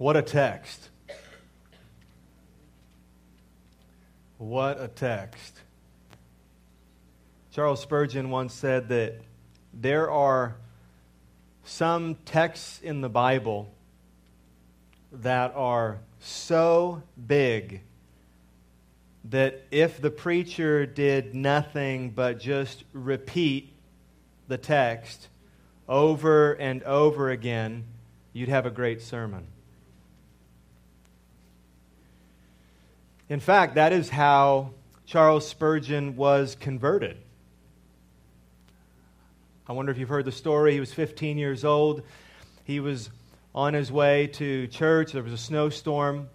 What a text. What a text. Charles Spurgeon once said that there are some texts in the Bible that are so big that if the preacher did nothing but just repeat the text over and over again, you'd have a great sermon. In fact, that is how Charles Spurgeon was converted. I wonder if you've heard the story. He was 15 years old. He was on his way to church. There was a snowstorm.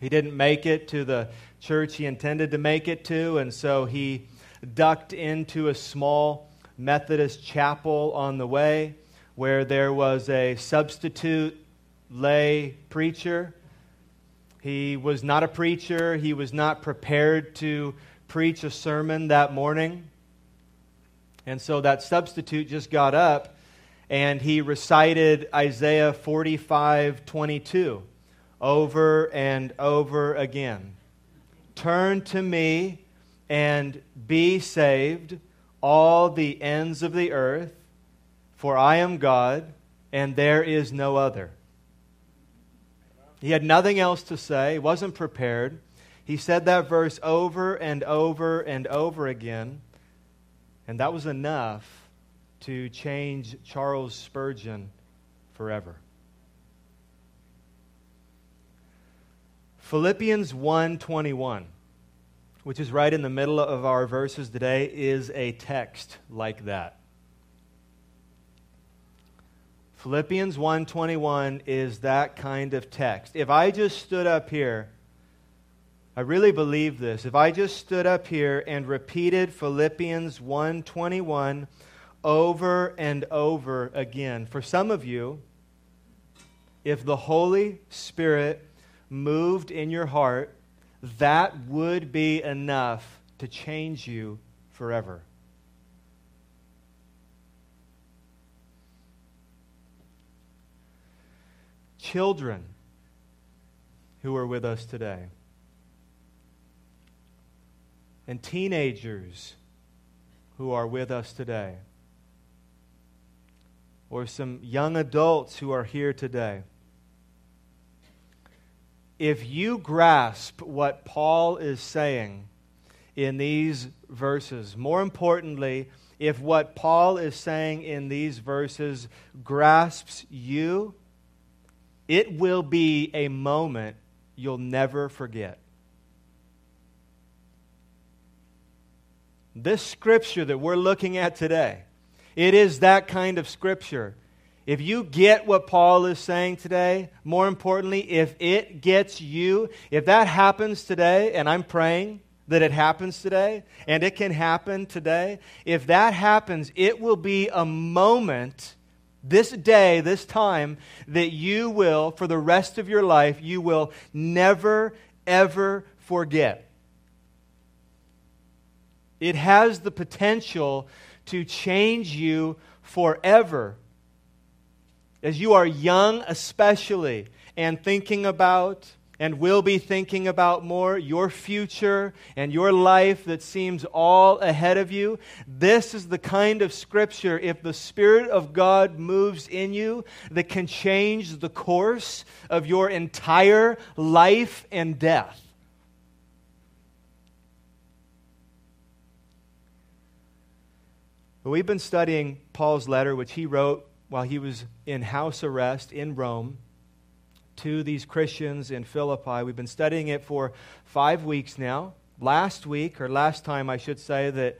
He didn't make it to the church he intended to make it to, and so he ducked into a small Methodist chapel on the way where there was a substitute lay preacher he was not a preacher. He was not prepared to preach a sermon that morning. And so that substitute just got up and he recited Isaiah 45 22 over and over again. Turn to me and be saved, all the ends of the earth, for I am God and there is no other. He had nothing else to say, wasn't prepared. He said that verse over and over and over again, and that was enough to change Charles Spurgeon forever. Philippians 1:21, which is right in the middle of our verses today, is a text like that. Philippians 1:21 is that kind of text. If I just stood up here, I really believe this. If I just stood up here and repeated Philippians 1:21 over and over again, for some of you, if the Holy Spirit moved in your heart, that would be enough to change you forever. Children who are with us today, and teenagers who are with us today, or some young adults who are here today. If you grasp what Paul is saying in these verses, more importantly, if what Paul is saying in these verses grasps you, it will be a moment you'll never forget. This scripture that we're looking at today, it is that kind of scripture. If you get what Paul is saying today, more importantly, if it gets you, if that happens today, and I'm praying that it happens today, and it can happen today, if that happens, it will be a moment this day, this time, that you will, for the rest of your life, you will never, ever forget. It has the potential to change you forever. As you are young, especially, and thinking about and will be thinking about more your future and your life that seems all ahead of you. This is the kind of scripture, if the Spirit of God moves in you, that can change the course of your entire life and death. We've been studying Paul's letter, which he wrote while he was in house arrest in Rome to these Christians in Philippi. We've been studying it for five weeks now. Last week, or last time I should say, that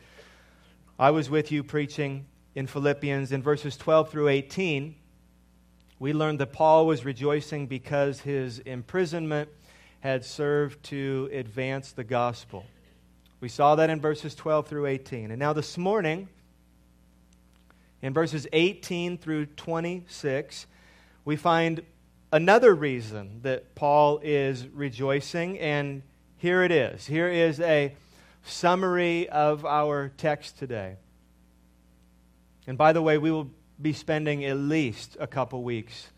I was with you preaching in Philippians in verses 12 through 18, we learned that Paul was rejoicing because his imprisonment had served to advance the gospel. We saw that in verses 12 through 18. And now this morning, in verses 18 through 26, we find another reason that Paul is rejoicing, and here it is. Here is a summary of our text today. And by the way, we will be spending at least a couple weeks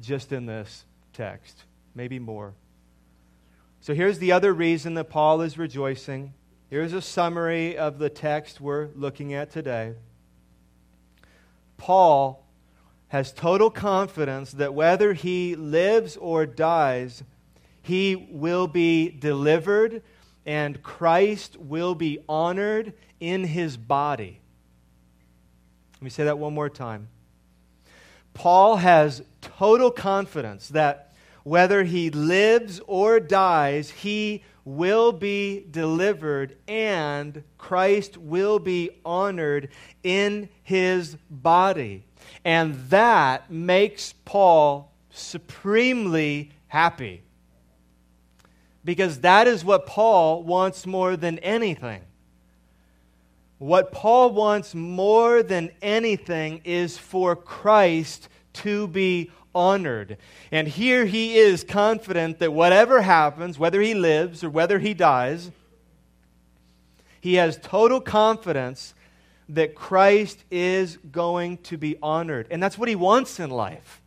just in this text, maybe more. So here's the other reason that Paul is rejoicing. Here's a summary of the text we're looking at today. Paul has total confidence that whether he lives or dies, he will be delivered and Christ will be honored in his body. Let me say that one more time. Paul has total confidence that whether he lives or dies, he will be delivered and Christ will be honored in his body. And that makes Paul supremely happy. Because that is what Paul wants more than anything. What Paul wants more than anything is for Christ to be honored. And here he is confident that whatever happens, whether he lives or whether he dies, he has total confidence that Christ is going to be honored. And that's what he wants in life.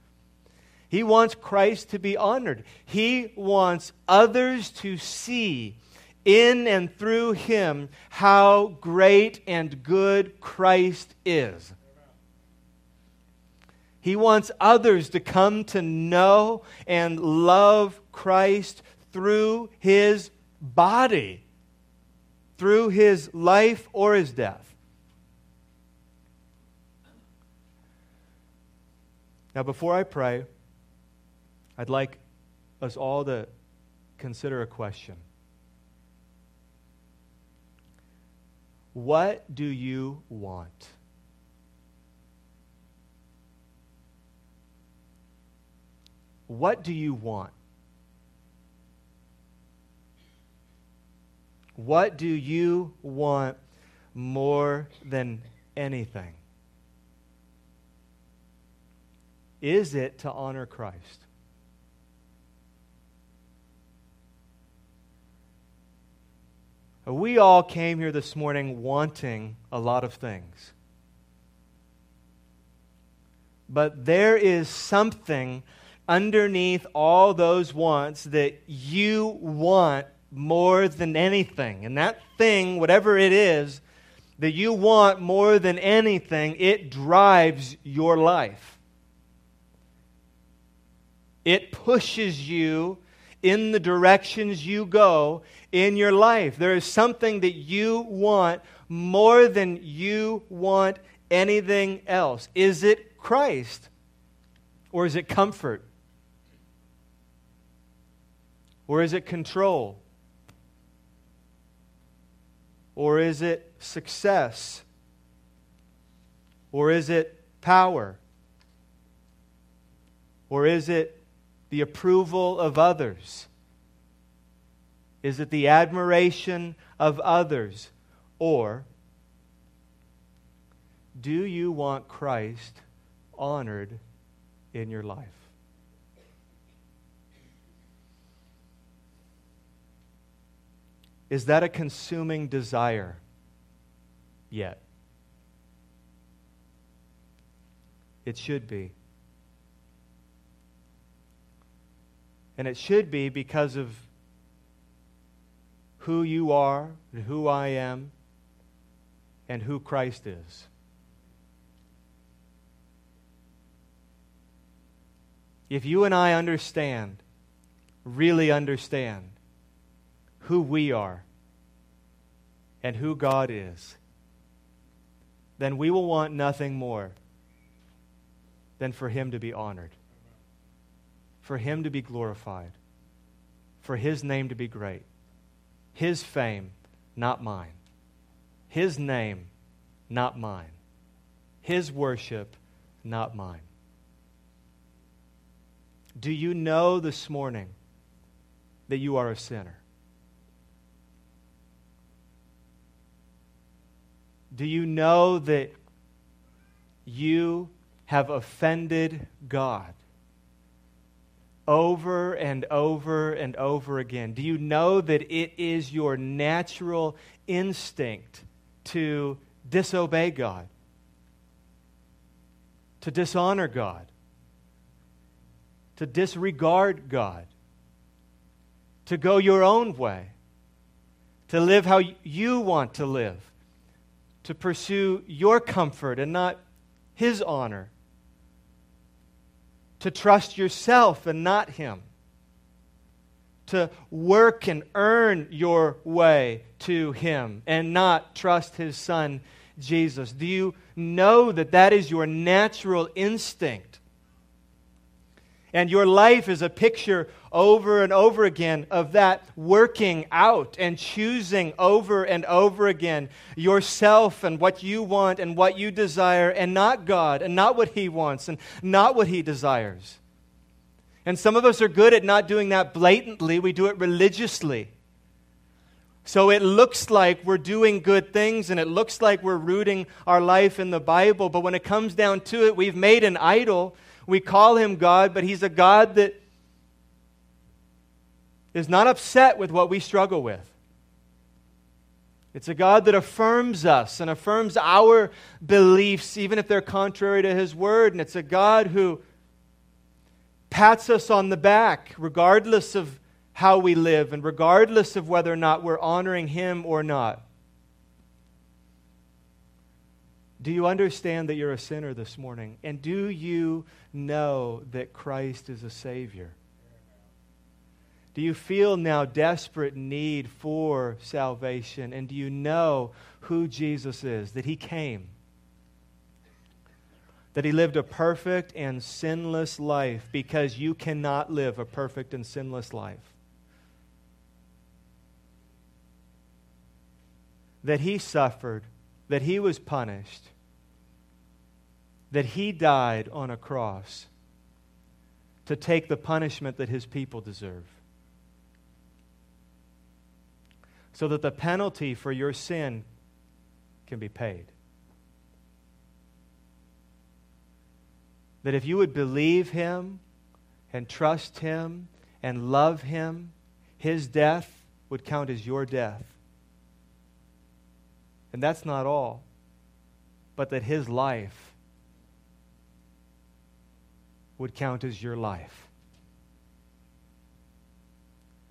He wants Christ to be honored. He wants others to see in and through him how great and good Christ is. He wants others to come to know and love Christ through his body, through his life or his death. Now, before I pray, I'd like us all to consider a question. What do you want? What do you want? What do you want more than anything? Is it to honor Christ? We all came here this morning wanting a lot of things. But there is something underneath all those wants that you want more than anything. And that thing, whatever it is, that you want more than anything, it drives your life. It pushes you in the directions you go in your life. There is something that you want more than you want anything else. Is it Christ? Or is it comfort? Or is it control? Or is it success? Or is it power? Or is it the approval of others? Is it the admiration of others? Or do you want Christ honored in your life? Is that a consuming desire yet? It should be. And it should be because of who you are and who I am and who Christ is. If you and I understand, really understand, who we are and who God is, then we will want nothing more than for Him to be honored for Him to be glorified, for His name to be great. His fame, not mine. His name, not mine. His worship, not mine. Do you know this morning that you are a sinner? Do you know that you have offended God? Over and over and over again? Do you know that it is your natural instinct to disobey God, to dishonor God, to disregard God, to go your own way, to live how you want to live, to pursue your comfort and not His honor, to trust yourself and not Him, to work and earn your way to Him and not trust His Son, Jesus. Do you know that that is your natural instinct? And your life is a picture over and over again of that working out and choosing over and over again yourself and what you want and what you desire, and not God and not what He wants and not what He desires. And some of us are good at not doing that blatantly, we do it religiously. So it looks like we're doing good things and it looks like we're rooting our life in the Bible, but when it comes down to it, we've made an idol. We call him God, but he's a God that is not upset with what we struggle with. It's a God that affirms us and affirms our beliefs, even if they're contrary to his word. And it's a God who pats us on the back, regardless of how we live and regardless of whether or not we're honoring Him or not. Do you understand that you're a sinner this morning? And do you know that Christ is a Savior? Do you feel now desperate need for salvation? And do you know who Jesus is? That He came, that He lived a perfect and sinless life because you cannot live a perfect and sinless life. that he suffered, that he was punished, that he died on a cross to take the punishment that his people deserve. So that the penalty for your sin can be paid. That if you would believe him and trust him and love him, his death would count as your death. And that's not all, but that his life would count as your life.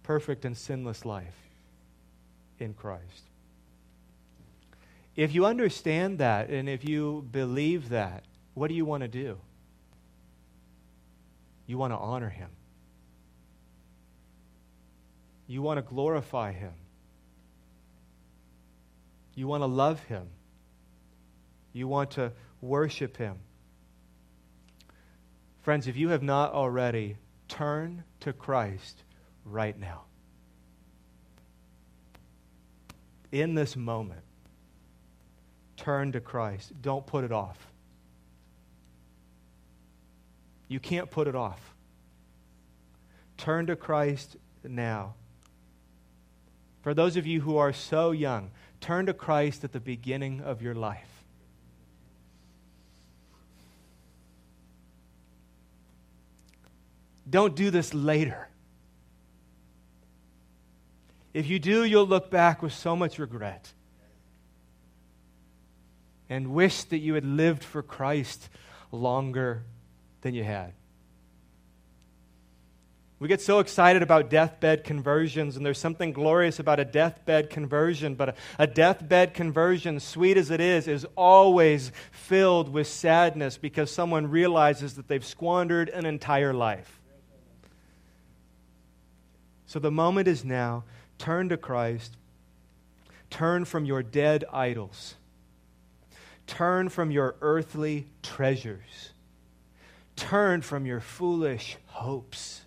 Perfect and sinless life in Christ. If you understand that and if you believe that, what do you want to do? You want to honor him. You want to glorify him. You want to love Him. You want to worship Him. Friends, if you have not already, turn to Christ right now. In this moment, turn to Christ. Don't put it off. You can't put it off. Turn to Christ now. For those of you who are so young, Turn to Christ at the beginning of your life. Don't do this later. If you do, you'll look back with so much regret and wish that you had lived for Christ longer than you had. We get so excited about deathbed conversions, and there's something glorious about a deathbed conversion, but a, a, deathbed conversion, sweet as it is, is always filled with sadness because someone realizes that they've squandered an entire life. So the moment is now. Turn to Christ. Turn from your dead idols. Turn from your earthly treasures. Turn from your foolish hopes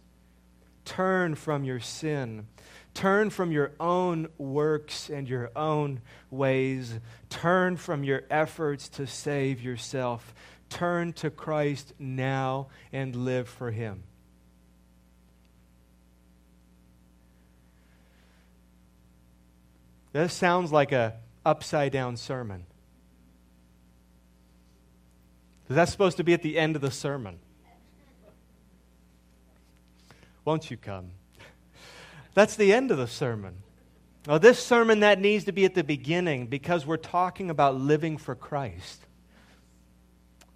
Turn from your sin. Turn from your own works and your own ways. Turn from your efforts to save yourself. Turn to Christ now and live for Him. This sounds like a upside down sermon. That's supposed to be at the end of the sermon. Won't you come? That's the end of the sermon. Now, this sermon that needs to be at the beginning because we're talking about living for Christ.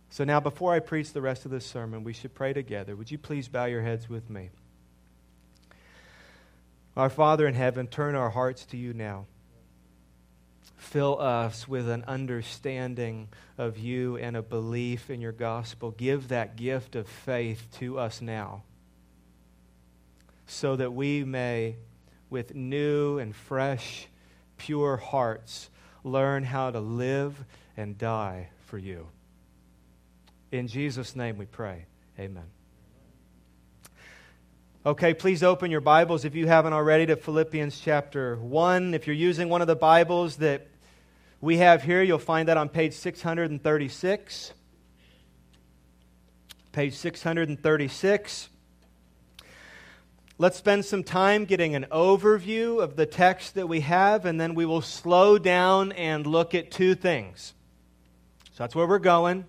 So now, before I preach the rest of this sermon, we should pray together. Would you please bow your heads with me? Our Father in heaven, turn our hearts to you now. Fill us with an understanding of you and a belief in your gospel. Give that gift of faith to us now so that we may, with new and fresh, pure hearts, learn how to live and die for you. In Jesus' name we pray. Amen. Okay, please open your Bibles if you haven't already to Philippians chapter 1. If you're using one of the Bibles that we have here, you'll find that on page 636. Page 636. Let's spend some time getting an overview of the text that we have, and then we will slow down and look at two things. So that's where we're going.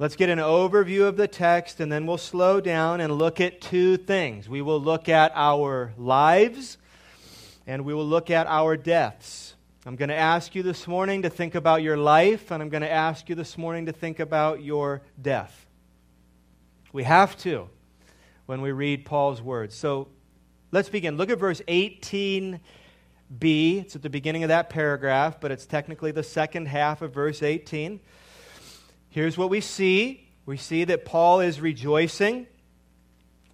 Let's get an overview of the text and then we'll slow down and look at two things. We will look at our lives and we will look at our deaths. I'm going to ask you this morning to think about your life and I'm going to ask you this morning to think about your death. We have to when we read Paul's words. So let's begin. Look at verse 18b. It's at the beginning of that paragraph, but it's technically the second half of verse 18. Here's what we see we see that Paul is rejoicing.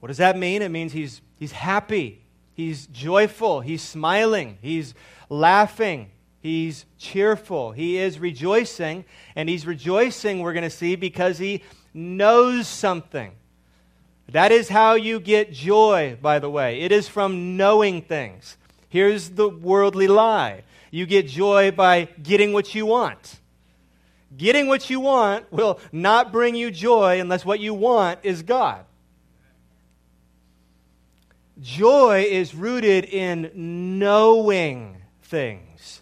What does that mean? It means he's, he's happy, he's joyful, he's smiling, he's laughing, he's cheerful, he is rejoicing. And he's rejoicing, we're going to see, because he knows something. That is how you get joy, by the way. It is from knowing things. Here's the worldly lie you get joy by getting what you want. Getting what you want will not bring you joy unless what you want is God. Joy is rooted in knowing things.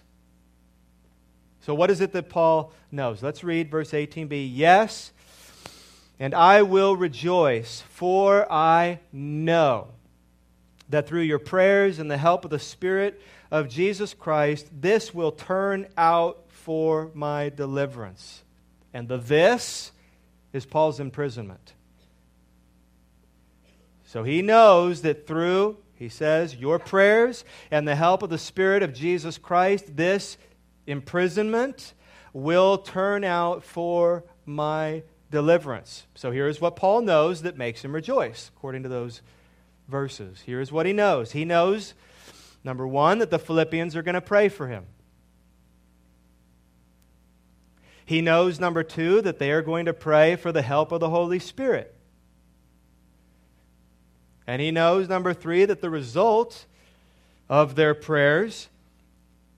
So, what is it that Paul knows? Let's read verse 18b. Yes, and I will rejoice, for I know that through your prayers and the help of the Spirit of Jesus Christ, this will turn out for my deliverance. And the this is Paul's imprisonment. So he knows that through, he says, your prayers and the help of the Spirit of Jesus Christ, this imprisonment will turn out for my deliverance. So here's what Paul knows that makes him rejoice, according to those verses. Here's what he knows. He knows, number one, that the Philippians are going to pray for him. He knows, number two, that they are going to pray for the help of the Holy Spirit. And he knows, number three, that the result of their prayers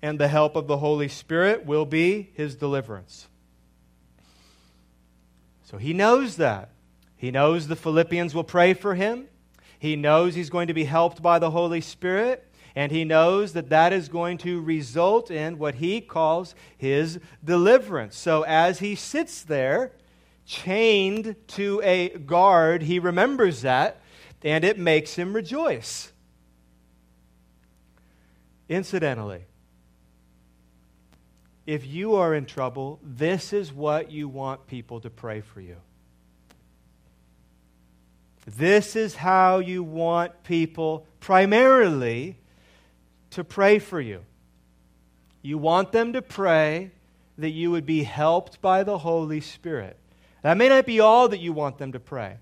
and the help of the Holy Spirit will be his deliverance. So he knows that. He knows the Philippians will pray for him. He knows he's going to be helped by the Holy Spirit. And he knows that that is going to result in what he calls his deliverance. So as he sits there, chained to a guard, he remembers that, and it makes him rejoice. Incidentally, if you are in trouble, this is what you want people to pray for you. This is how you want people primarily to pray for you. You want them to pray that you would be helped by the Holy Spirit. That may not be all that you want them to pray.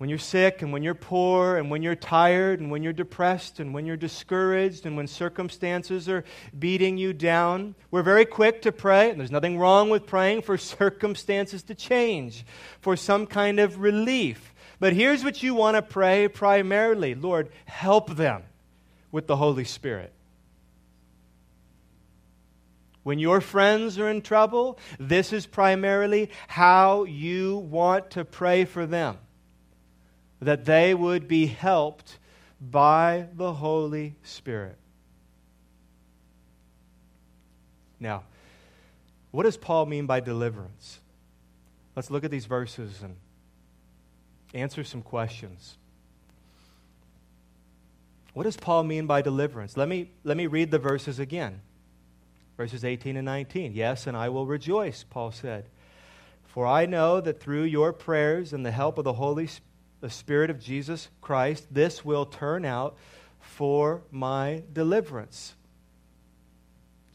When you're sick and when you're poor and when you're tired and when you're depressed and when you're discouraged and when circumstances are beating you down, we're very quick to pray. And there's nothing wrong with praying for circumstances to change, for some kind of relief. But here's what you want to pray primarily Lord, help them with the Holy Spirit. When your friends are in trouble, this is primarily how you want to pray for them that they would be helped by the Holy Spirit. Now, what does Paul mean by deliverance? Let's look at these verses and answer some questions. What does Paul mean by deliverance? Let me, let me read the verses again. Verses 18 and 19. Yes, and I will rejoice, Paul said. For I know that through your prayers and the help of the Holy the Spirit of Jesus Christ, this will turn out for my deliverance.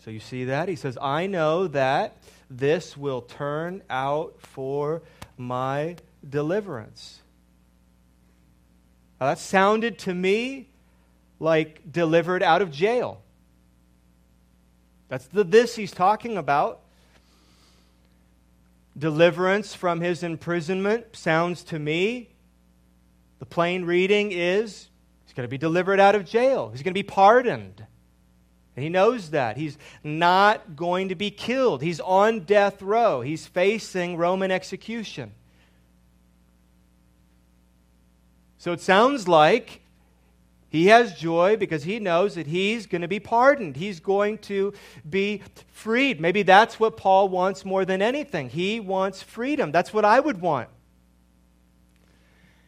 So you see that? He says, I know that this will turn out for my deliverance. Now, that sounded to me like delivered out of jail. That's the this he's talking about. Deliverance from his imprisonment sounds to me, the plain reading is he's going to be delivered out of jail, he's going to be pardoned. And he knows that. He's not going to be killed. He's on death row. He's facing Roman execution. So it sounds like he has joy because he knows that he's going to be pardoned. He's going to be freed. Maybe that's what Paul wants more than anything. He wants freedom. That's what I would want.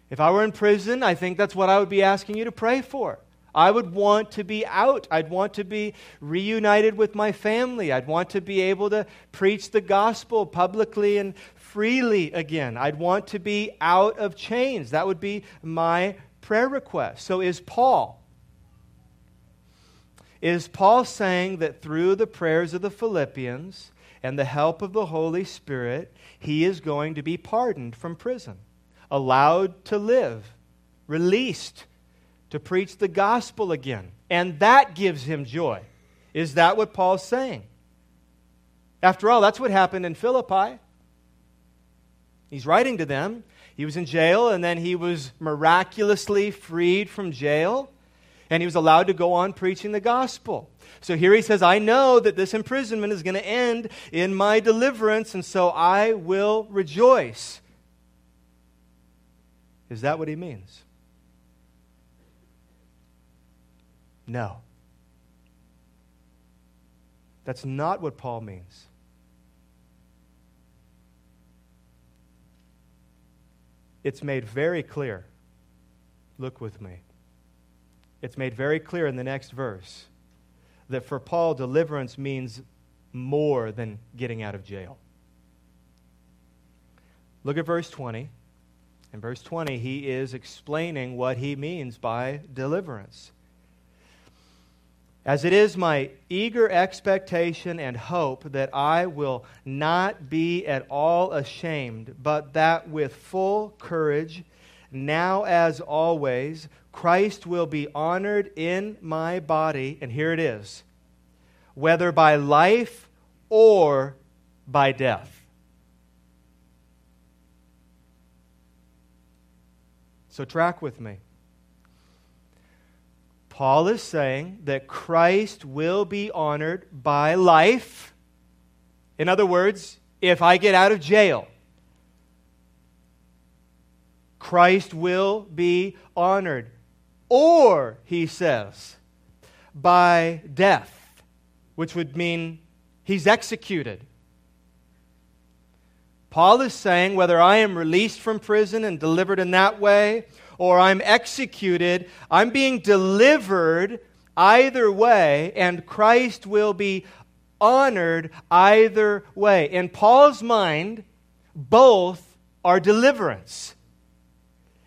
If I were in prison, I think that's what I would be asking you to pray for. I would want to be out. I'd want to be reunited with my family. I'd want to be able to preach the gospel publicly and freely again. I'd want to be out of chains. That would be my prayer request. So is Paul. Is Paul saying that through the prayers of the Philippians and the help of the Holy Spirit, he is going to be pardoned from prison, allowed to live, released to preach the gospel again? And that gives him joy. Is that what Paul's saying? After all, that's what happened in Philippi. He's writing to them. He was in jail, and then he was miraculously freed from jail, and he was allowed to go on preaching the gospel. So here he says, I know that this imprisonment is going to end in my deliverance, and so I will rejoice. Is that what he means? No. That's not what Paul means. It's made very clear. Look with me. It's made very clear in the next verse that for Paul, deliverance means more than getting out of jail. Look at verse 20. In verse 20, he is explaining what he means by deliverance. As it is my eager expectation and hope that I will not be at all ashamed, but that with full courage, now as always, Christ will be honored in my body, and here it is, whether by life or by death. So, track with me. Paul is saying that Christ will be honored by life. In other words, if I get out of jail, Christ will be honored. Or, he says, by death, which would mean he's executed. Paul is saying whether I am released from prison and delivered in that way, or I'm executed, I'm being delivered either way, and Christ will be honored either way. In Paul's mind, both are deliverance.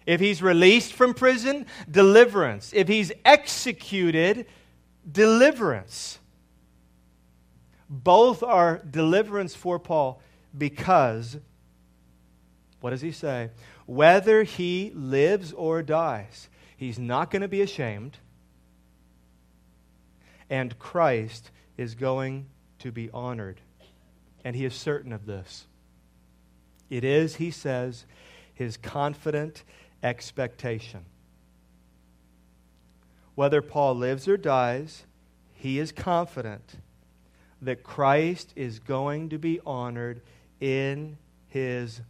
If he's released from prison, deliverance. If he's executed, deliverance. Both are deliverance for Paul because, what does he say? whether he lives or dies. He's not going to be ashamed. And Christ is going to be honored. And he is certain of this. It is, he says, his confident expectation. Whether Paul lives or dies, he is confident that Christ is going to be honored in his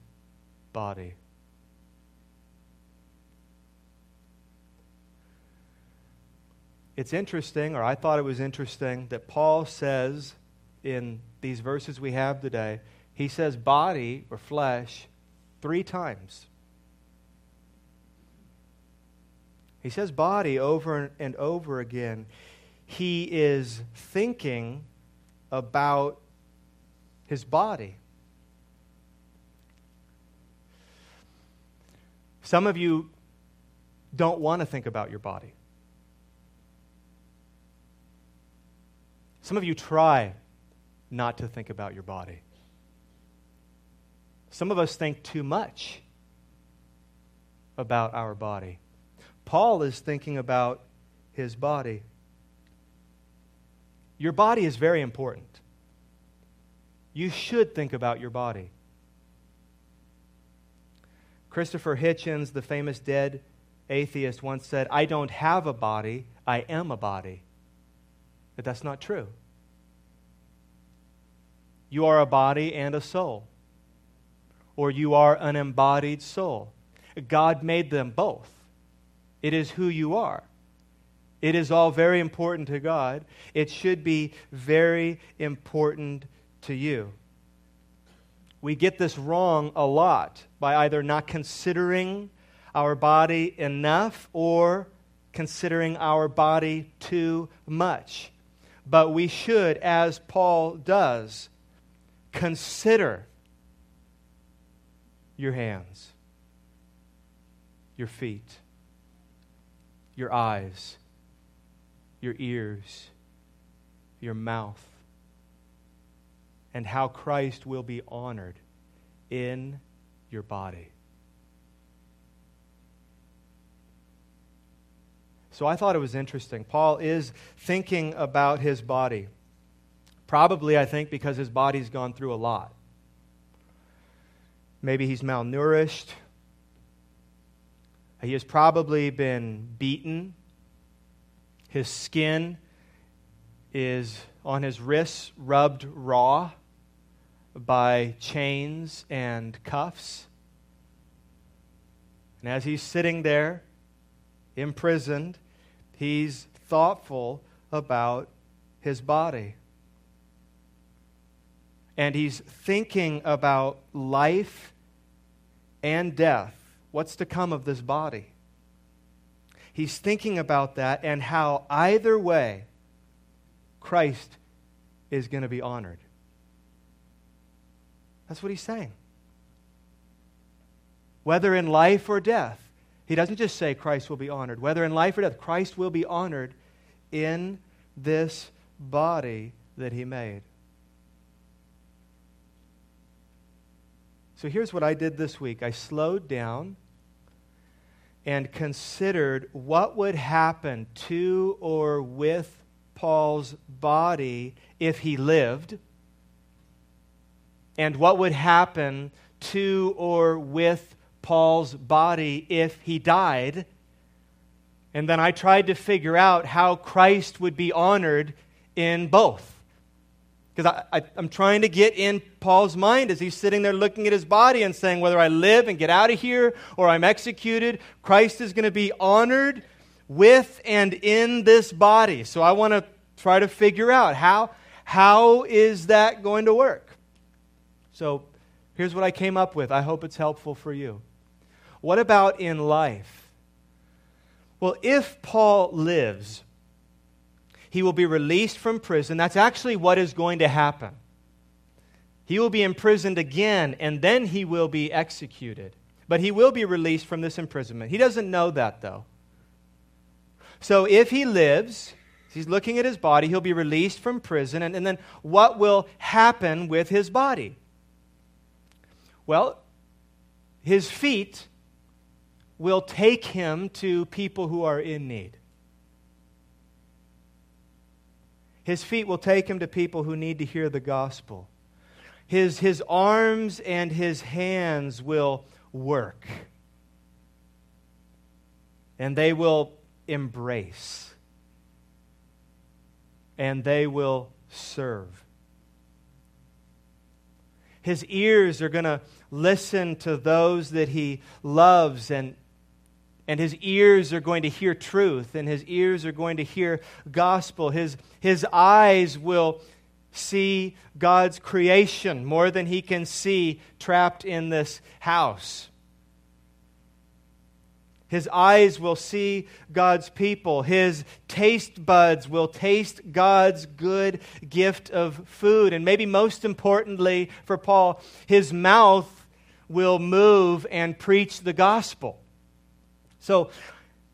body. It's interesting, or I thought it was interesting, that Paul says in these verses we have today, he says body or flesh three times. He says body over and over again. He is thinking about his body. Some of you don't want to think about your body. Some of you try not to think about your body. Some of us think too much about our body. Paul is thinking about his body. Your body is very important. You should think about your body. Christopher Hitchens, the famous dead atheist, once said, I don't have a body, I am a body. But that's not true. You are a body and a soul, or you are an embodied soul. God made them both. It is who you are. It is all very important to God. It should be very important to you. We get this wrong a lot by either not considering our body enough or considering our body too much. But we should, as Paul does, consider your hands, your feet, your eyes, your ears, your mouth, and how Christ will be honored in your body. So I thought it was interesting. Paul is thinking about his body. Probably, I think, because his body's gone through a lot. Maybe he's malnourished. He has probably been beaten. His skin is on his wrists rubbed raw by chains and cuffs. And as he's sitting there, imprisoned, he's thoughtful about his body. And he's thinking about life and death. What's to come of this body? He's thinking about that and how either way, Christ is going to be honored. That's what he's saying. Whether in life or death, he doesn't just say Christ will be honored. Whether in life or death, Christ will be honored in this body that he made. So here's what I did this week I slowed down and considered what would happen to or with Paul's body if he lived and what would happen to or with Paul's body if he died. And then I tried to figure out how Christ would be honored in both. Because I, am trying to get in Paul's mind as he's sitting there looking at his body and saying, whether I live and get out of here or I'm executed, Christ is going to be honored with and in this body. So I want to try to figure out how, how is that going to work? So here's what I came up with. I hope it's helpful for you. What about in life? Well, if Paul lives, he will be released from prison. That's actually what is going to happen. He will be imprisoned again, and then he will be executed. But he will be released from this imprisonment. He doesn't know that, though. So if he lives, he's looking at his body, he'll be released from prison, and, and then what will happen with his body? Well, his feet will take him to people who are in need. His feet will take him to people who need to hear the gospel. His, his arms and his hands will work. And they will embrace. And they will serve. His ears are going to listen to those that he loves and and his ears are going to hear truth and his ears are going to hear gospel his his eyes will see God's creation more than he can see trapped in this house his eyes will see God's people. His taste buds will taste God's good gift of food. And maybe most importantly for Paul, his mouth will move and preach the gospel. So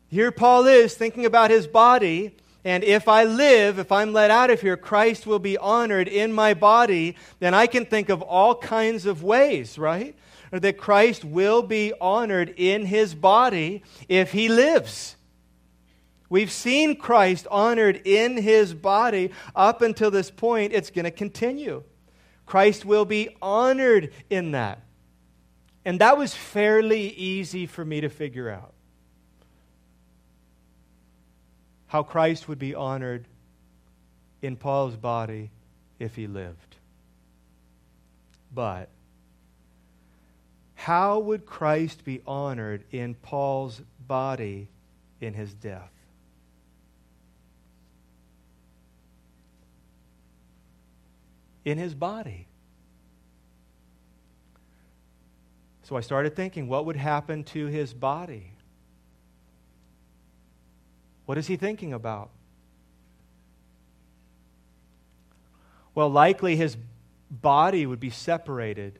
here Paul is thinking about his body. And if I live, if I'm let out of here, Christ will be honored in my body. Then I can think of all kinds of ways, right? That Christ will be honored in his body if he lives. We've seen Christ honored in his body up until this point. It's going to continue. Christ will be honored in that. And that was fairly easy for me to figure out. How Christ would be honored in Paul's body if he lived. But how would Christ be honored in Paul's body in his death? in his body. So I started thinking, what would happen to his body? What is he thinking about? Well, likely his body would be separated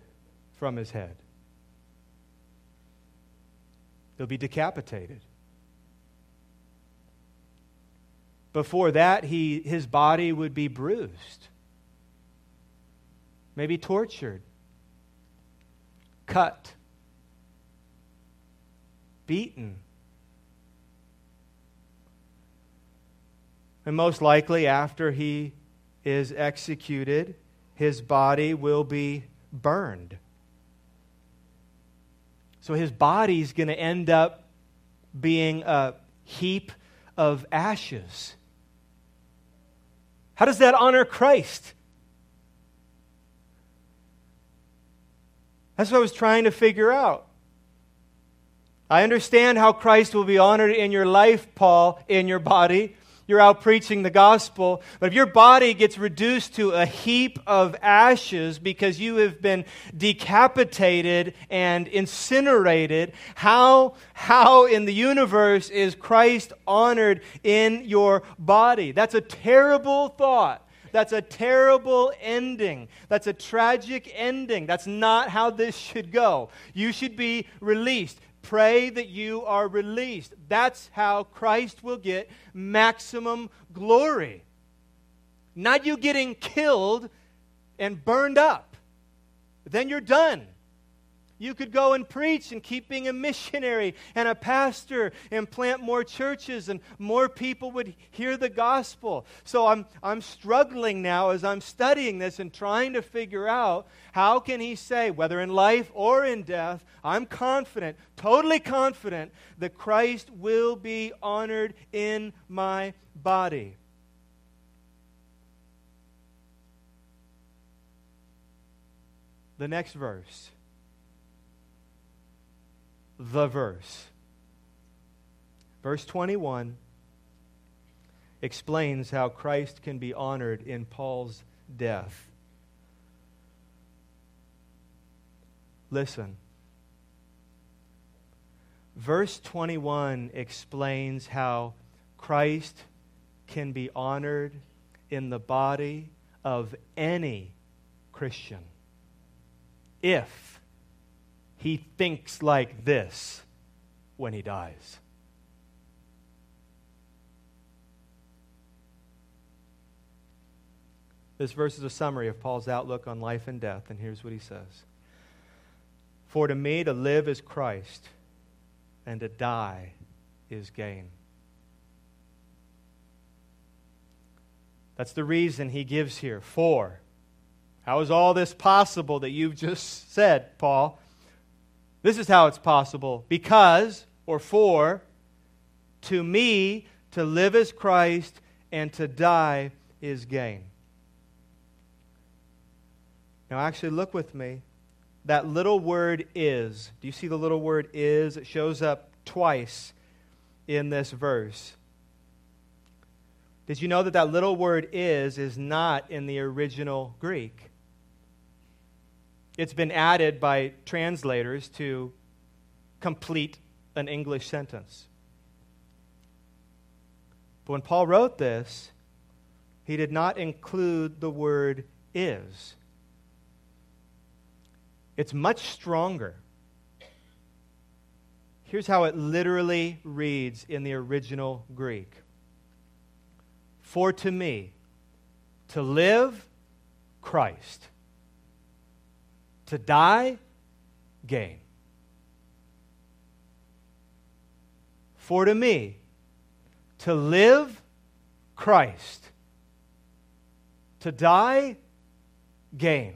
from his head. He'll be decapitated. Before that, he, his body would be bruised maybe tortured, cut, beaten. And most likely, after he is executed, his body will be burned. So his body is going to end up being a heap of ashes. How does that honor Christ? That's what I was trying to figure out. I understand how Christ will be honored in your life, Paul, in your body. You're out preaching the gospel. But if your body gets reduced to a heap of ashes because you have been decapitated and incinerated, how, how in the universe is Christ honored in your body? That's a terrible thought. That's a terrible ending. That's a tragic ending. That's not how this should go. You should be released. Pray that you are released. That's how Christ will get maximum glory. Not you getting killed and burned up. Then you're done. You could go and preach and keep being a missionary and a pastor and plant more churches, and more people would hear the gospel. So I'm, I'm struggling now as I'm studying this and trying to figure out how can he say, whether in life or in death, I'm confident, totally confident, that Christ will be honored in my body. The next verse the verse. Verse 21 explains how Christ can be honored in Paul's death. Listen. Verse 21 explains how Christ can be honored in the body of any Christian if he thinks like this when he dies. This verse is a summary of Paul's outlook on life and death, and here's what he says For to me, to live is Christ, and to die is gain. That's the reason he gives here. For. How is all this possible that you've just said, Paul? This is how it's possible. Because, or for, to me, to live is Christ and to die is gain. Now, actually, look with me. That little word is. Do you see the little word is? It shows up twice in this verse. Did you know that that little word is is not in the original Greek? It's been added by translators to complete an English sentence. But when Paul wrote this, he did not include the word is. It's much stronger. Here's how it literally reads in the original Greek For to me, to live, Christ. To die, gain. For to me, to live, Christ. To die, gain.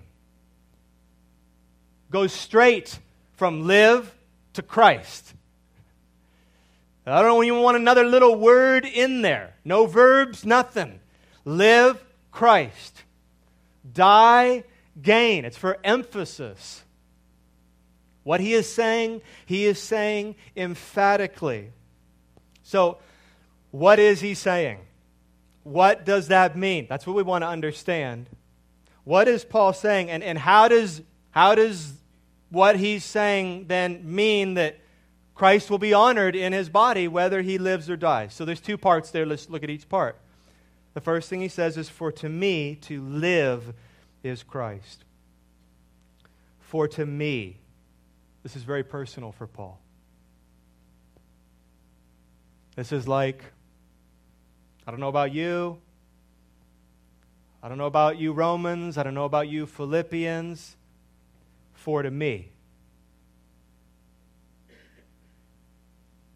Goes straight from live to Christ. I don't even want another little word in there. No verbs, nothing. Live Christ. Die, gain. It's for emphasis. What he is saying, he is saying emphatically. So, what is he saying? What does that mean? That's what we want to understand. What is Paul saying? And, and how, does, how does what he's saying then mean that Christ will be honored in his body whether he lives or dies? So there's two parts there. Let's look at each part. The first thing he says is, For to me to live is Christ. For to me, this is very personal for Paul. This is like, I don't know about you. I don't know about you, Romans. I don't know about you, Philippians. For to me.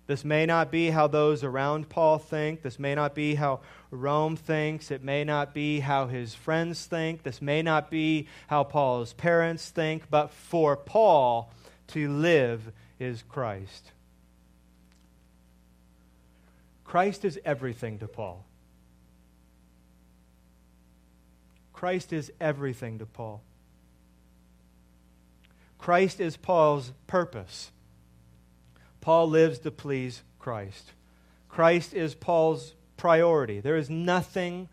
This may not be how those around Paul think. This may not be how Rome thinks. It may not be how his friends think. This may not be how Paul's parents think. But for Paul, to live is Christ. Christ is everything to Paul. Christ is everything to Paul. Christ is Paul's purpose. Paul lives to please Christ. Christ is Paul's priority. There is nothing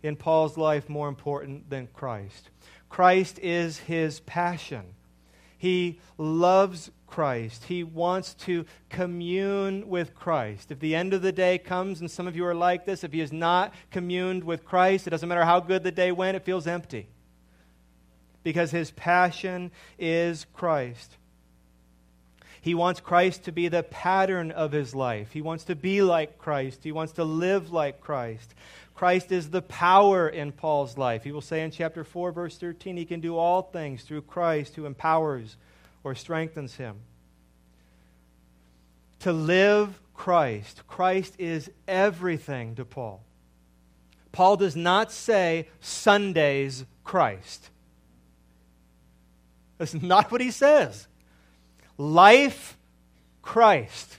in Paul's life more important than Christ. Christ is his passion. He loves Christ. He wants to commune with Christ. If the end of the day comes, and some of you are like this, if he has not communed with Christ, it doesn't matter how good the day went, it feels empty. Because his passion is Christ. He wants Christ to be the pattern of his life. He wants to be like Christ. He wants to live like Christ. Christ is the power in Paul's life. He will say in chapter 4, verse 13, he can do all things through Christ who empowers or strengthens him. To live Christ, Christ is everything to Paul. Paul does not say Sunday's Christ. That's not what he says. Life, Christ.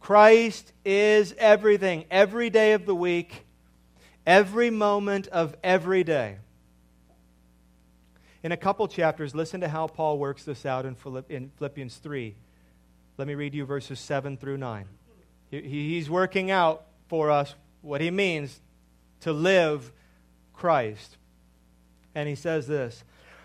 Christ is everything, every day of the week, every moment of every day. In a couple chapters, listen to how Paul works this out in, Philippians 3. Let me read you verses 7 through 9. He's working out for us what he means to live Christ. And he says this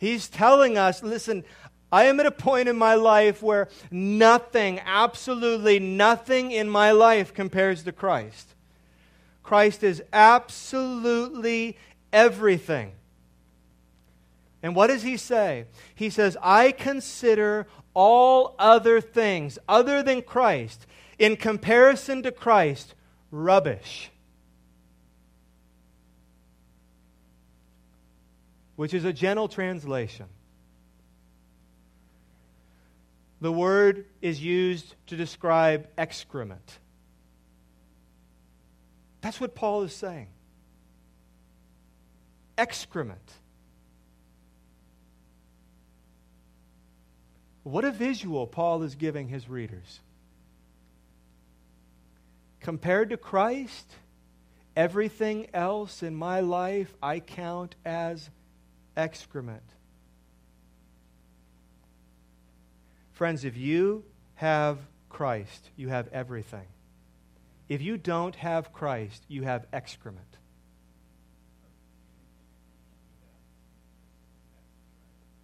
He's telling us listen, I am at a point in my life where nothing, absolutely nothing in my life compares to Christ. Christ is absolutely everything. And what does he say? He says, I consider all other things other than Christ, in comparison to Christ, rubbish. Which is a gentle translation. The word is used to describe excrement. That's what Paul is saying. Excrement. What a visual Paul is giving his readers. Compared to Christ, everything else in my life I count as excrement. Friends, if you have Christ, you have everything. If you don't have Christ, you have excrement.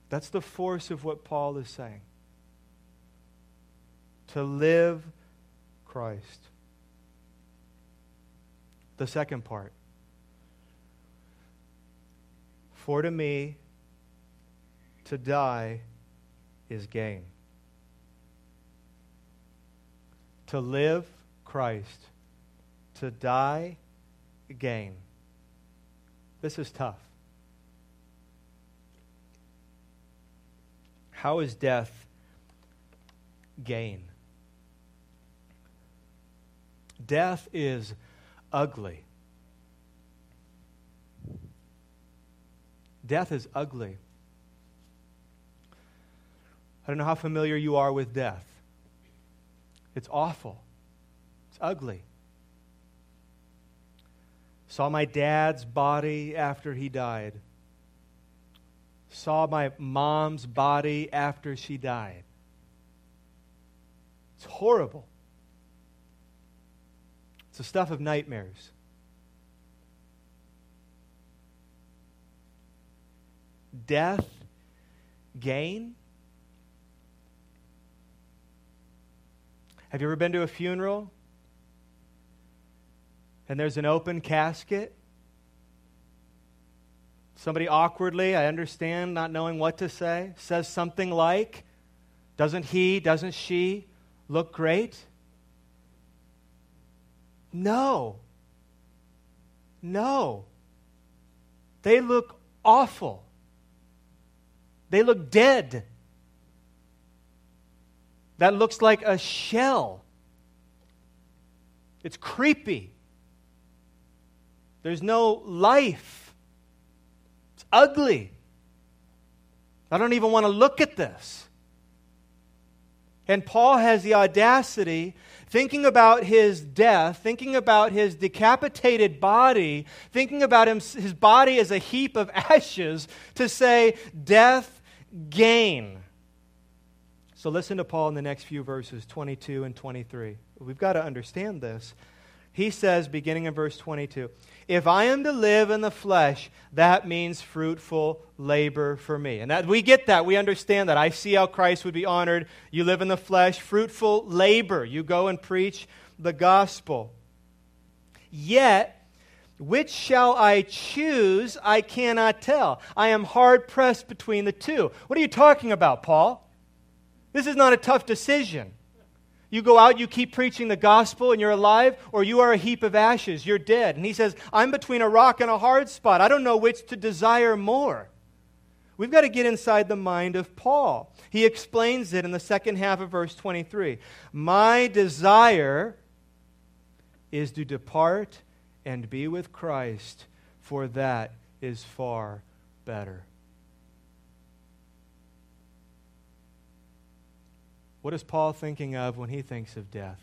That's the force of what Paul is saying. To live Christ. The second part. For to me, to die is gain. To live, Christ. To die, gain. This is tough. How is death gain? Death is ugly. Death is ugly. I don't know how familiar you are with death. It's awful. It's ugly. Saw my dad's body after he died. Saw my mom's body after she died. It's horrible. It's the stuff of nightmares. Death, gain. Have you ever been to a funeral and there's an open casket? Somebody awkwardly, I understand, not knowing what to say, says something like, Doesn't he, doesn't she look great? No. No. They look awful. They look dead. That looks like a shell. It's creepy. There's no life. It's ugly. I don't even want to look at this. And Paul has the audacity, thinking about his death, thinking about his decapitated body, thinking about him, his body as a heap of ashes, to say, Death, gain. So listen to Paul in the next few verses, 22 and 23. We've got to understand this. He says, beginning in verse 22, if I am to live in the flesh, that means fruitful labor for me. And that we get that. We understand that. I see how Christ would be honored. You live in the flesh, fruitful labor. You go and preach the gospel. Yet, which shall I choose? I cannot tell. I am hard pressed between the two. What are you talking about, Paul? This is not a tough decision. You go out, you keep preaching the gospel, and you're alive, or you are a heap of ashes, you're dead. And he says, I'm between a rock and a hard spot. I don't know which to desire more. We've got to get inside the mind of Paul. He explains it in the second half of verse 23. My desire is to depart and be with Christ, for that is far better. What is Paul thinking of when he thinks of death?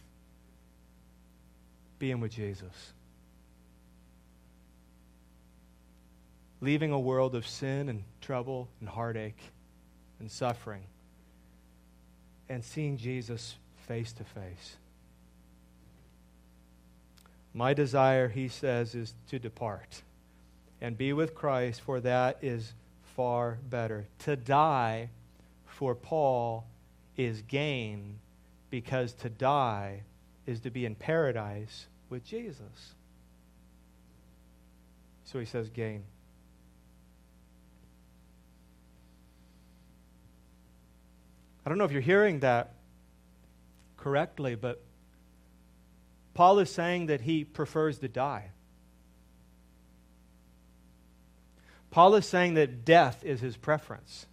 Being with Jesus. Leaving a world of sin and trouble and heartache and suffering and seeing Jesus face to face. My desire, he says, is to depart and be with Christ, for that is far better. To die for Paul is gain because to die is to be in paradise with Jesus. So he says gain. I don't know if you're hearing that correctly, but Paul is saying that he prefers to die. Paul is saying that death is his preference.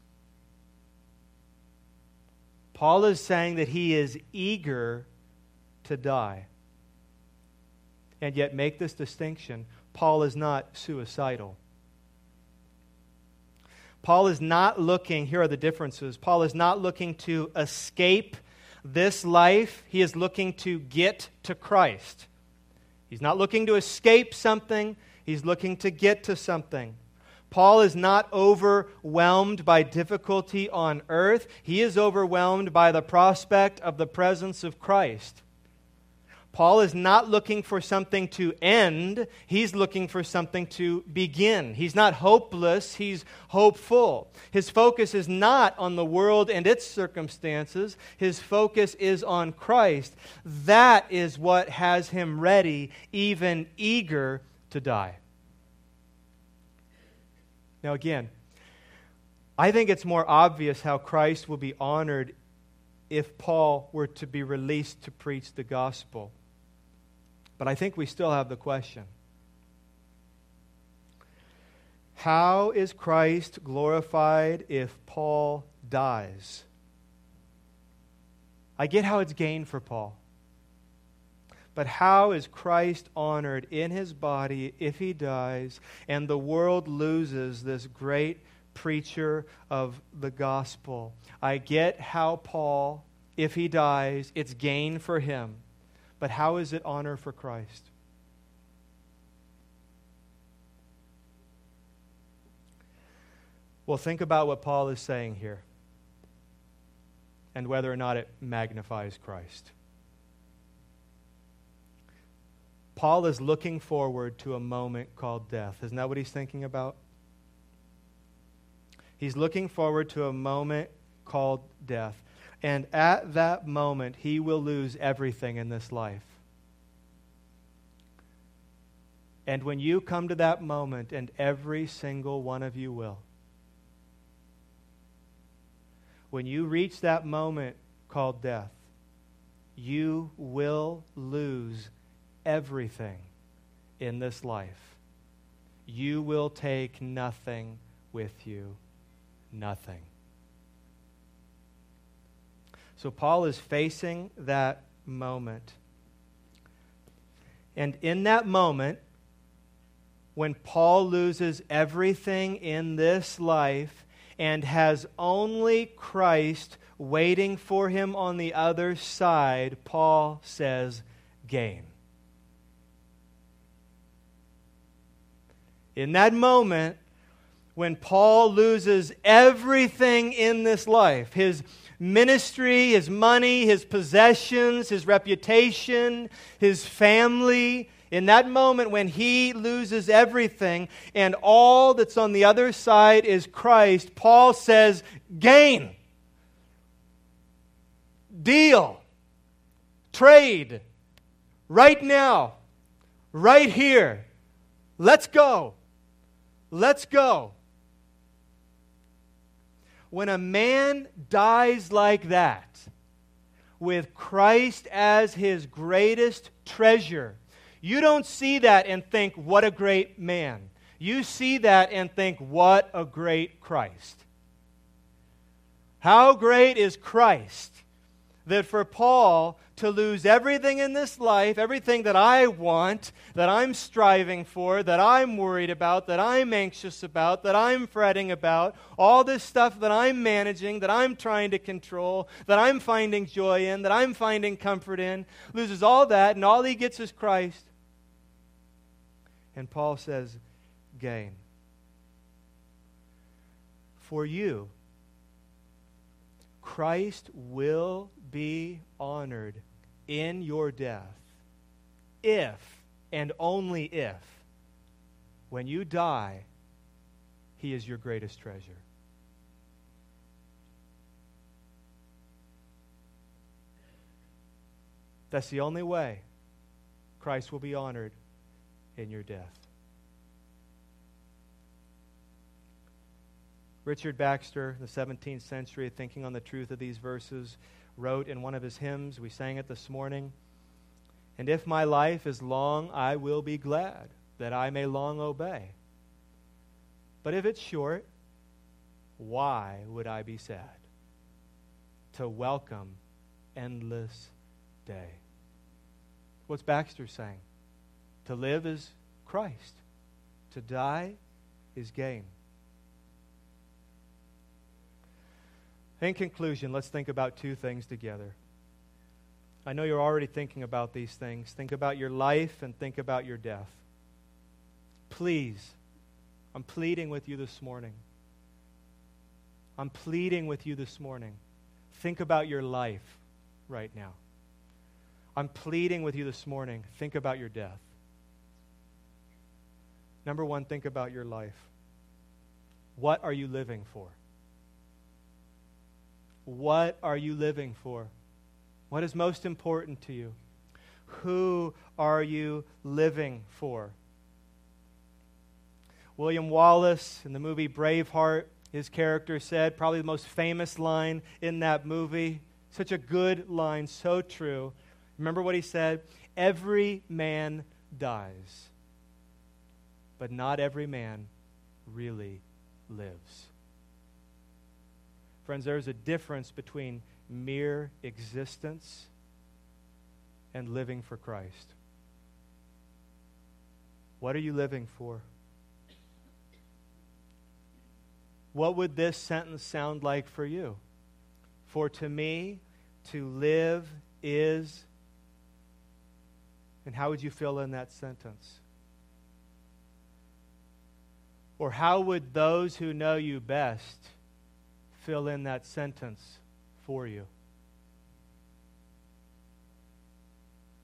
Paul is saying that he is eager to die. And yet, make this distinction Paul is not suicidal. Paul is not looking, here are the differences. Paul is not looking to escape this life, he is looking to get to Christ. He's not looking to escape something, he's looking to get to something. Paul is not overwhelmed by difficulty on earth. He is overwhelmed by the prospect of the presence of Christ. Paul is not looking for something to end, he's looking for something to begin. He's not hopeless, he's hopeful. His focus is not on the world and its circumstances, his focus is on Christ. That is what has him ready, even eager to die. Now, again, I think it's more obvious how Christ will be honored if Paul were to be released to preach the gospel. But I think we still have the question How is Christ glorified if Paul dies? I get how it's gain for Paul. But how is Christ honored in his body if he dies and the world loses this great preacher of the gospel? I get how Paul, if he dies, it's gain for him. But how is it honor for Christ? Well, think about what Paul is saying here and whether or not it magnifies Christ. Paul is looking forward to a moment called death. Isn't that what he's thinking about? He's looking forward to a moment called death. And at that moment, he will lose everything in this life. And when you come to that moment, and every single one of you will, when you reach that moment called death, you will lose everything in this life. You will take nothing with you. Nothing. So Paul is facing that moment. And in that moment, when Paul loses everything in this life and has only Christ waiting for him on the other side, Paul says, gain. In that moment, when Paul loses everything in this life his ministry, his money, his possessions, his reputation, his family in that moment when he loses everything and all that's on the other side is Christ, Paul says, gain, deal, trade, right now, right here. Let's go. Let's go. When a man dies like that, with Christ as his greatest treasure, you don't see that and think, what a great man. You see that and think, what a great Christ. How great is Christ that for Paul to lose everything in this life, everything that I want, that I'm striving for, that I'm worried about, that I'm anxious about, that I'm fretting about, all this stuff that I'm managing, that I'm trying to control, that I'm finding joy in, that I'm finding comfort in, loses all that, and all he gets is Christ. And Paul says, gain. For you, Christ will be honored in your death if and only if, when you die, he is your greatest treasure. That's the only way Christ will be honored in your death. Richard Baxter, the 17th century, thinking on the truth of these verses, wrote in one of his hymns, we sang it this morning, And if my life is long, I will be glad that I may long obey. But if it's short, why would I be sad? To welcome endless day. What's Baxter saying? To live is Christ, to die is gain. In conclusion, let's think about two things together. I know you're already thinking about these things. Think about your life and think about your death. Please I'm pleading with you this morning. I'm pleading with you this morning. Think about your life right now. I'm pleading with you this morning. Think about your death. Number one, think about your life. What are you living for? What are you living for? What is most important to you? Who are you living for? William Wallace in the movie Braveheart, his character said, probably the most famous line in that movie. Such a good line, so true. Remember what he said? Every man dies, but not every man really lives. Friends, there's a difference between mere existence and living for Christ. What are you living for? What would this sentence sound like for you? For to me, to live is. And how would you fill in that sentence? Or how would those who know you best fill in that sentence for you?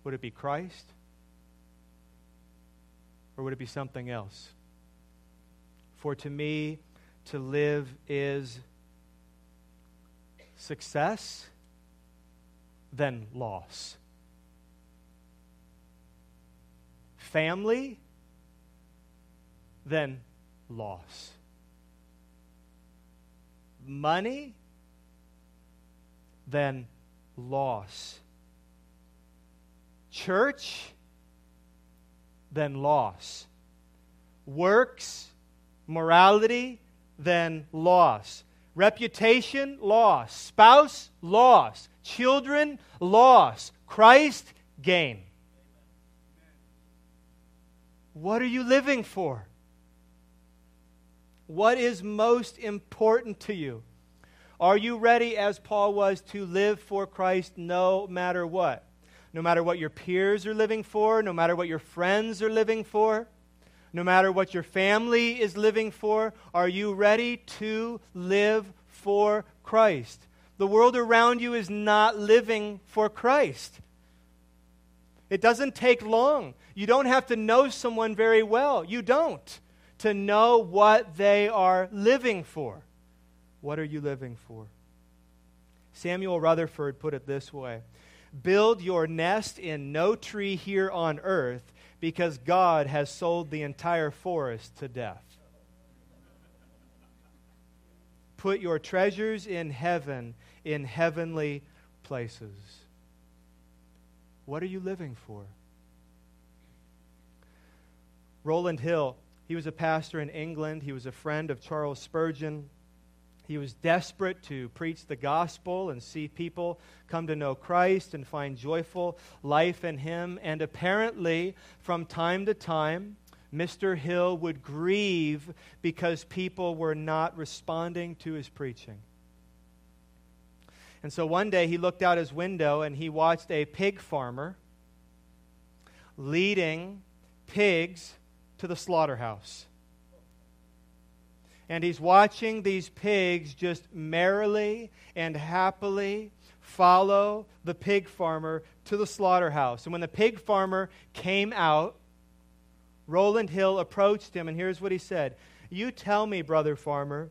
Would it be Christ? Or would it be something else? For to me, to live is success, then loss. Family, then loss. Money, then loss. Church, then loss. Works, morality, then loss. Reputation, loss. Spouse, loss. Children, loss. Christ, gain. What are you living for? What is most important to you? Are you ready, as Paul was, to live for Christ no matter what? No matter what your peers are living for, no matter what your friends are living for? no matter what your family is living for, are you ready to live for Christ? The world around you is not living for Christ. It doesn't take long. You don't have to know someone very well. You don't. To know what they are living for. What are you living for? Samuel Rutherford put it this way Build your nest in no tree here on earth because God has sold the entire forest to death. Put your treasures in heaven, in heavenly places. What are you living for? Rowland Hill, he was a pastor in England. He was a friend of Charles Spurgeon. He was desperate to preach the gospel and see people come to know Christ and find joyful life in Him. And apparently, from time to time, Mr. Hill would grieve because people were not responding to his preaching. And so one day he looked out his window and he watched a pig farmer leading pigs to the slaughterhouse and he's watching these pigs just merrily and happily follow the pig farmer to the slaughterhouse. And when the pig farmer came out, Rowland Hill approached him, and here's what he said You tell me, brother farmer,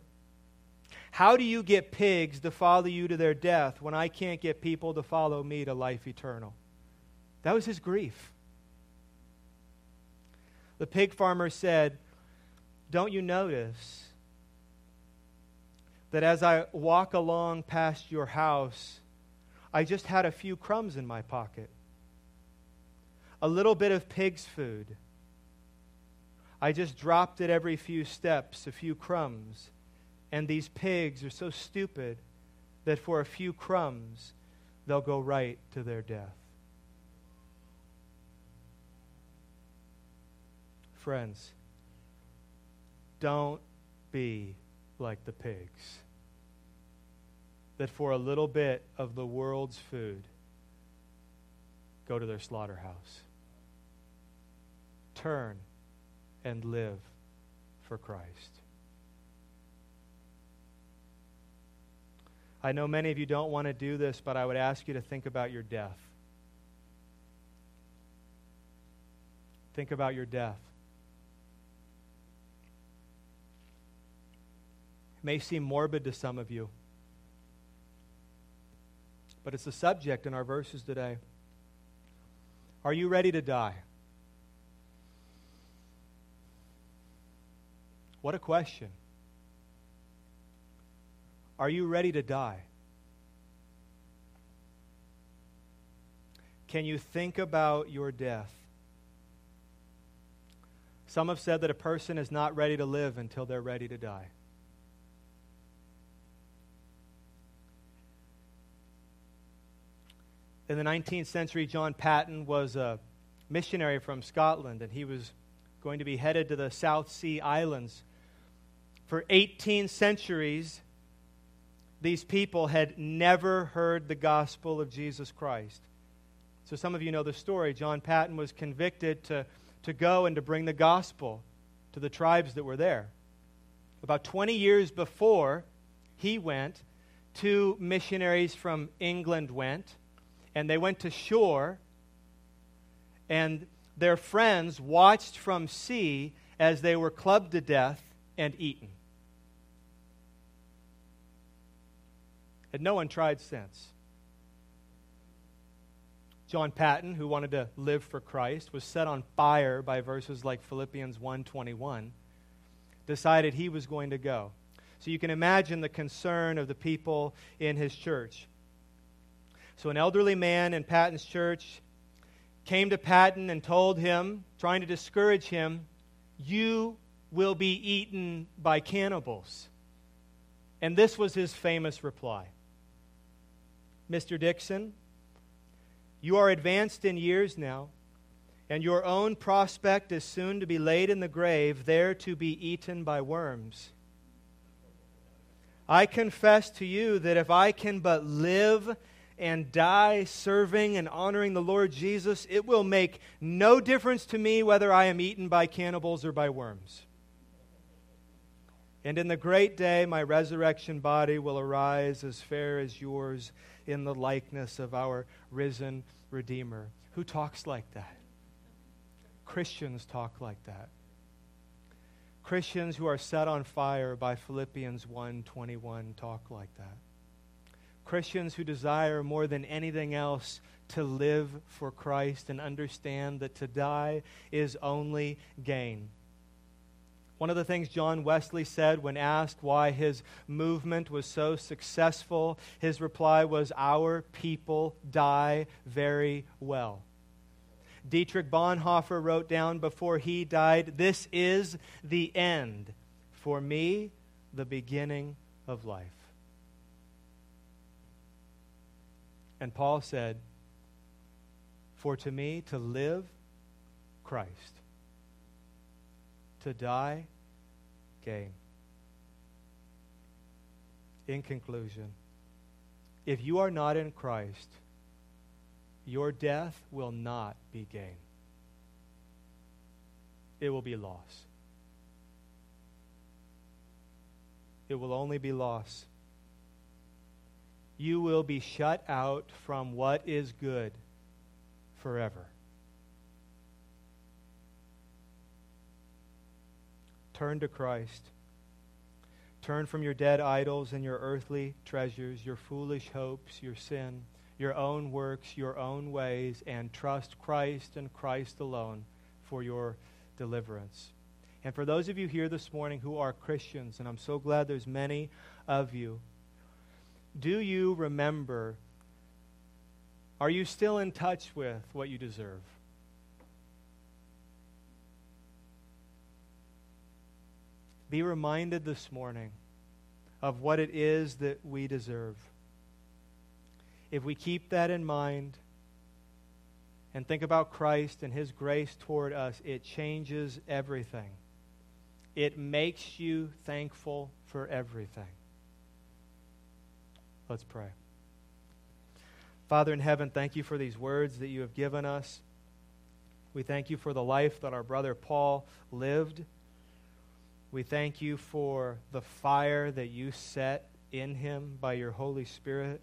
how do you get pigs to follow you to their death when I can't get people to follow me to life eternal? That was his grief. The pig farmer said, Don't you notice that as I walk along past your house, I just had a few crumbs in my pocket, a little bit of pig's food. I just dropped it every few steps, a few crumbs. And these pigs are so stupid that for a few crumbs, they'll go right to their death. Friends, don't be like the pigs that for a little bit of the world's food go to their slaughterhouse. Turn and live for Christ. I know many of you don't want to do this, but I would ask you to think about your death. Think about your death. May seem morbid to some of you, but it's the subject in our verses today. Are you ready to die? What a question. Are you ready to die? Can you think about your death? Some have said that a person is not ready to live until they're ready to die. In the 19th century, John Paton was a missionary from Scotland, and he was going to be headed to the South Sea Islands. For 18 centuries, these people had never heard the gospel of Jesus Christ. So, some of you know the story. John Paton was convicted to, to go and to bring the gospel to the tribes that were there. About 20 years before he went, two missionaries from England went, and they went to shore, and their friends watched from sea as they were clubbed to death and eaten. And no one tried since. John Paton, who wanted to live for Christ, was set on fire by verses like Philippians 1:21, decided he was going to go. So you can imagine the concern of the people in his church. So an elderly man in Paton's church came to Patton and told him, trying to discourage him, "You will be eaten by cannibals." And this was his famous reply. Mr. Dickson. You are advanced in years now, and your own prospect is soon to be laid in the grave, there to be eaten by worms. I confess to you that if I can but live and die serving and honoring the Lord Jesus, it will make no difference to me whether I am eaten by cannibals or by worms. And in the great day, my resurrection body will arise as fair as yours in the likeness of our risen Redeemer. Who talks like that? Christians talk like that. Christians who are set on fire by Philippians 1:21 talk like that. Christians who desire more than anything else to live for Christ and understand that to die is only gain. One of the things John Wesley said when asked why his movement was so successful, his reply was, Our people die very well. Dietrich Bonhoeffer wrote down before he died, This is the end. For me, the beginning of life. And Paul said, For to me to live, Christ to die, gain. In conclusion, if you are not in Christ, your death will not be gain. It will be loss. It will only be loss. You will be shut out from what is good forever. Turn to Christ. Turn from your dead idols and your earthly treasures, your foolish hopes, your sin, your own works, your own ways, and trust Christ and Christ alone for your deliverance. And for those of you here this morning who are Christians, and I'm so glad there's many of you, do you remember? Are you still in touch with what you deserve? Be reminded this morning of what it is that we deserve. If we keep that in mind and think about Christ and His grace toward us, it changes everything. It makes you thankful for everything. Let's pray. Father in heaven, thank you for these words that you have given us. We thank you for the life that our brother Paul lived. We thank you for the fire that you set in him by your Holy Spirit.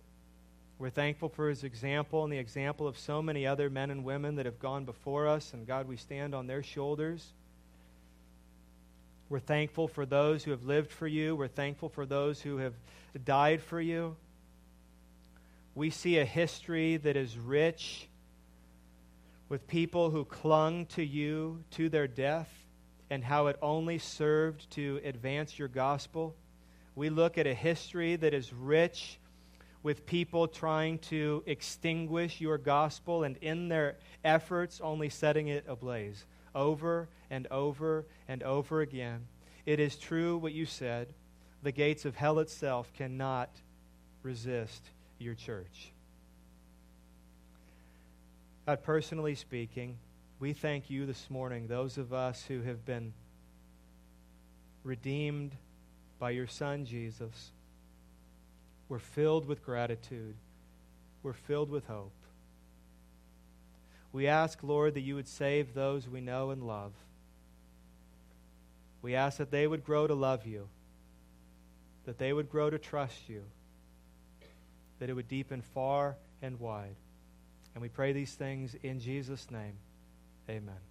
We're thankful for his example and the example of so many other men and women that have gone before us, and God, we stand on their shoulders. We're thankful for those who have lived for you. We're thankful for those who have died for you. We see a history that is rich with people who clung to you to their death and how it only served to advance your gospel. We look at a history that is rich with people trying to extinguish your gospel and in their efforts only setting it ablaze over and over and over again. It is true what you said. The gates of hell itself cannot resist your church. God, personally speaking, we thank you this morning, those of us who have been redeemed by your Son, Jesus. We're filled with gratitude. We're filled with hope. We ask, Lord, that you would save those we know and love. We ask that they would grow to love you, that they would grow to trust you, that it would deepen far and wide. And we pray these things in Jesus' name. Amen.